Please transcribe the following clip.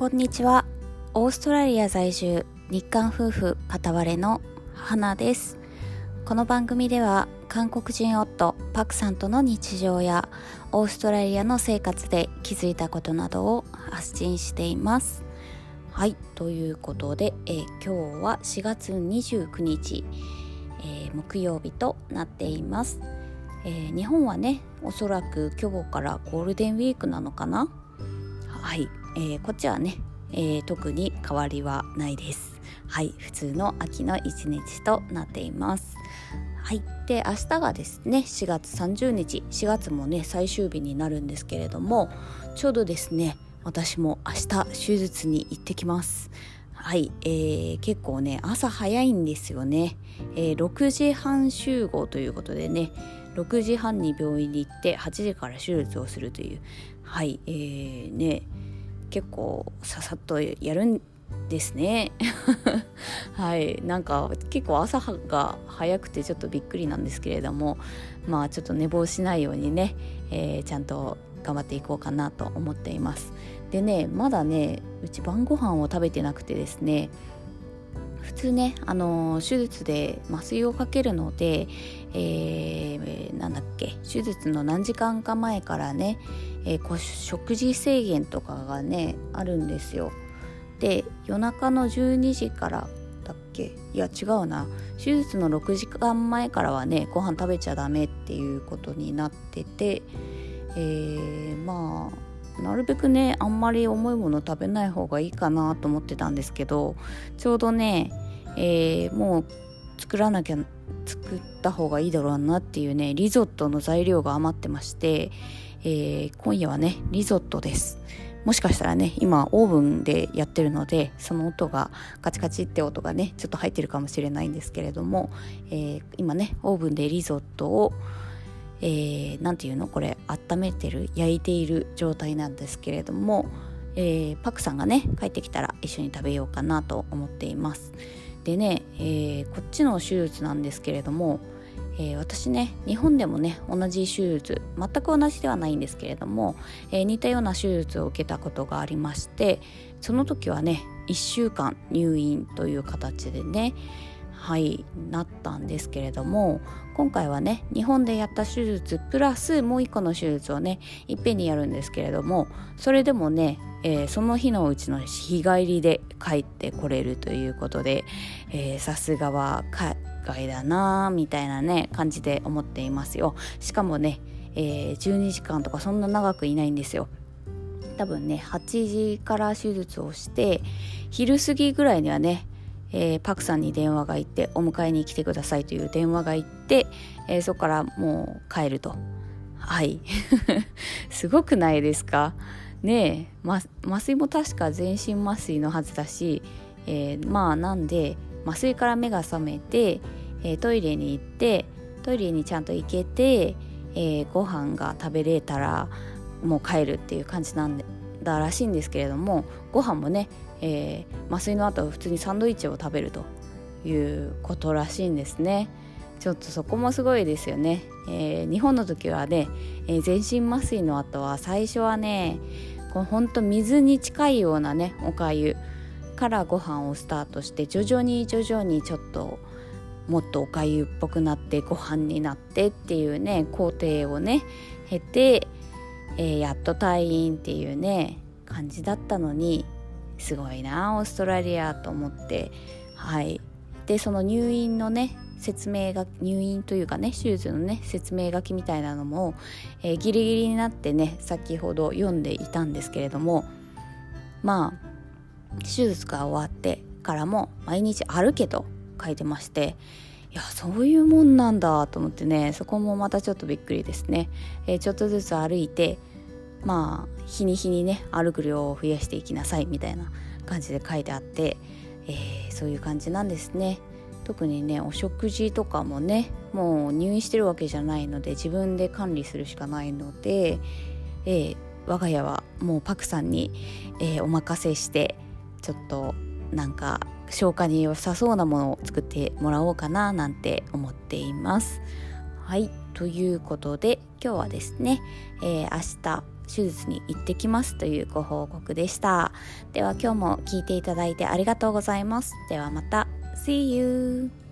こんにちは。オーストラリア在住日韓夫婦片割れの花です。この番組では韓国人夫パクさんとの日常やオーストラリアの生活で気づいたことなどを発信しています。はいということで、えー、今日は4月29日、えー、木曜日となっています。えー、日本はねおそらく今日からゴールデンウィークなのかな？はい、えー、こっちはね、えー、特に変わりはないです。はい普通の秋の一日となっています。はいで明日がですね4月30日。4月もね最終日になるんですけれどもちょうどですね私も明日手術に行ってきます。はい、えー、結構ね朝早いんですよね、えー、6時半集合ということでね6時半に病院に行って8時から手術をするという。はいえーね結構ささっとやるんですね。はい。なんか結構朝が早くてちょっとびっくりなんですけれどもまあちょっと寝坊しないようにね、えー、ちゃんと頑張っていこうかなと思っています。でねまだねうち晩ご飯を食べてなくてですね普通ね、あの手術で麻酔をかけるので、えー、なんだっけ手術の何時間か前からね、えー、食事制限とかがねあるんですよ。で夜中の12時からだっけ？いや違うな手術の6時間前からはねご飯食べちゃダメっていうことになってて、えー、まあなるべくねあんまり重いもの食べない方がいいかなと思ってたんですけどちょうどね、えー、もう作らなきゃ作った方がいいだろうなっていうねリゾットの材料が余ってまして、えー、今夜はねリゾットです。もしかしたらね今オーブンでやってるのでその音がカチカチって音がねちょっと入ってるかもしれないんですけれども、えー、今ねオーブンでリゾットを何、えー、て言うの？これ温めてる焼いている状態なんですけれども、えー、パクさんがね帰ってきたら一緒に食べようかなと思っています。でね、えー、こっちの手術なんですけれども、えー、私ね日本でもね同じ手術全く同じではないんですけれども、えー、似たような手術を受けたことがありましてその時はね1週間入院という形でねはいなったんですけれども今回はね日本でやった手術プラスもう一個の手術をねいっぺんにやるんですけれどもそれでもね、えー、その日のうちの日帰りで帰ってこれるということでさすがは海外だなみたいなね感じで思っていますよ。しかもね、えー、12時間とかそんな長くいないんですよ。多分ね8時から手術をして昼過ぎぐらいにはねえー、パクさんに電話が行ってお迎えに来てくださいという電話が行って、えー、そこからもう帰ると。はい。すごくないですか？ねえ、麻酔も確か全身麻酔のはずだし、えー、まあなんで麻酔から目が覚めて、えトイレに行ってトイレにちゃんと行けて、えー、ご飯が食べれたらもう帰るっていう感じなんだらしいんですけれどもご飯もねえー、麻酔の後普通にサンドイッチを食べるということらしいんですね。ちょっとそこもすごいですよね。えー、日本の時はね、えー、全身麻酔の後は最初はねこうほんと水に近いようなねおかゆからご飯をスタートして徐々に徐々にちょっともっとおかゆっぽくなってご飯になってっていうね工程をね経て、えー、やっと退院っていうね感じだったのにすごいなオーストラリアと思って。はい。でその入院のね説明が入院というかね手術のね説明書きみたいなのも、えー、ギリギリになってね先ほど読んでいたんですけれどもまあ手術が終わってからも毎日歩けと書いてましていやそういうもんなんだと思ってねそこもまたちょっとびっくりですね、えー、ちょっとずつ歩いてまあ日に日にね歩く量を増やしていきなさいみたいな感じで書いてあって、えー、そういう感じなんですね。特にねお食事とかもねもう入院してるわけじゃないので自分で管理するしかないので、えー、我が家はもうパクさんに、えー、お任せしてちょっとなんか消化に良さそうなものを作ってもらおうかななんて思っています。はいということで今日はですね、えー、明日手術に行ってきますというご報告でしたでは今日も聞いていただいてありがとうございますではまた See you!